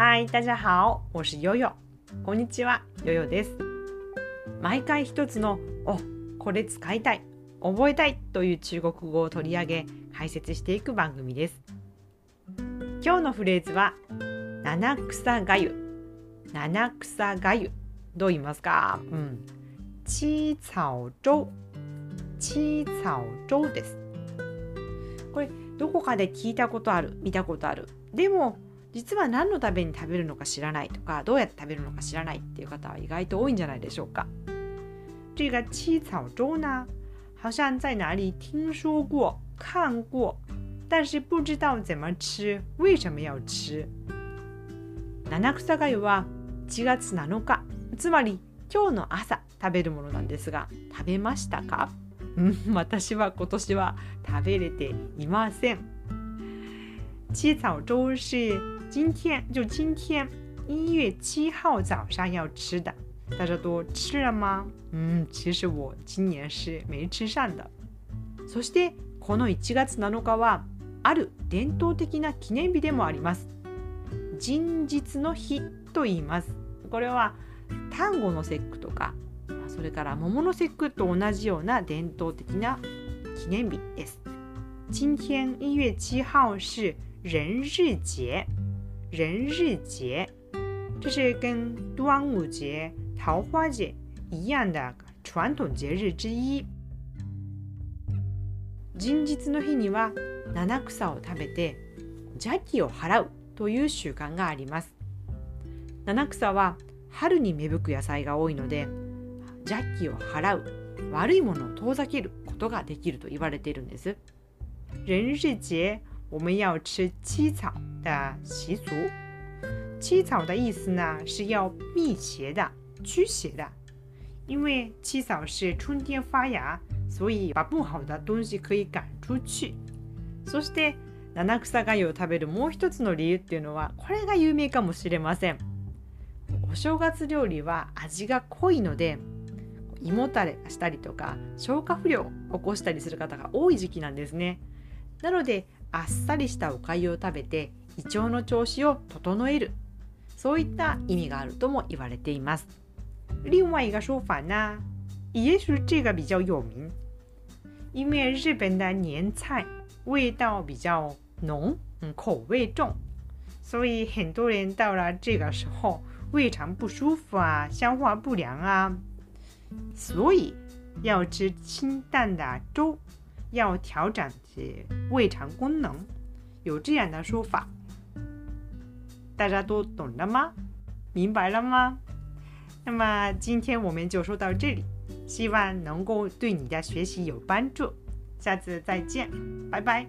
嗨，大家好，我是悠悠。こんにちは、ヨヨです。毎回一つの「おこれ使いたい」「覚えたい」という中国語を取り上げ解説していく番組です。今日のフレーズは「七草がゆ」「七草がゆ」どう言いますか？うん。七草粥七草粥です。これどこかで聞いたことある見たことあるでも実は何のために食べるのか知らないとかどうやって食べるのか知らないっていう方は意外と多いんじゃないでしょうか。这个七草粥呢，好像在哪里听说过、看过，但是不知道怎么吃，为什么要吃。七草がゆは1月7日、つまり今日の朝食べるものなんですが、食べましたか？うん、私は今年は食べれていません。七草粥是今天就今天一月七号早上要吃的，大家都吃了吗？嗯，其实我今年是没吃上的。そしてこの1月7日はある伝統的な記念日でもあります。人日の日と言います。これは端午の節句とか、それから桃の節句と同じような伝統的な記念日です。今天一月七号是人日节。人日节，这是跟端午节、桃花节一样的传统节日之一。人日の日には七草を食べて邪気を払うという習慣があります。七草は春に芽吹く野菜が多いので邪気を払う悪いものを遠ざけることができると言われているんです。人日节我们要吃七草的习俗。七草的意思呢是要辟邪的、驱邪的。因为七草是春天发芽，所以把不好的东西可以赶出去。そして七草がゆを食べるもう一つの理由っていうのはこれが有名かもしれません。お正月料理は味が濃いので胃もたれしたりとか消化不良を起こしたりする方が多い時期なんですね。なのであっさりしたおかゆを食べて胃腸の調子を整えるそういった意味があるとも言われています。另外一个说法呢，也许这个比较有名，因为日本的年菜味道比较浓，嗯，口味重，所以很多人到了这个时候胃肠不舒服啊，消化不良啊，所以要吃清淡的粥。要调整其胃肠功能，有这样的说法，大家都懂了吗？明白了吗？那么今天我们就说到这里，希望能够对你的学习有帮助，下次再见，拜拜。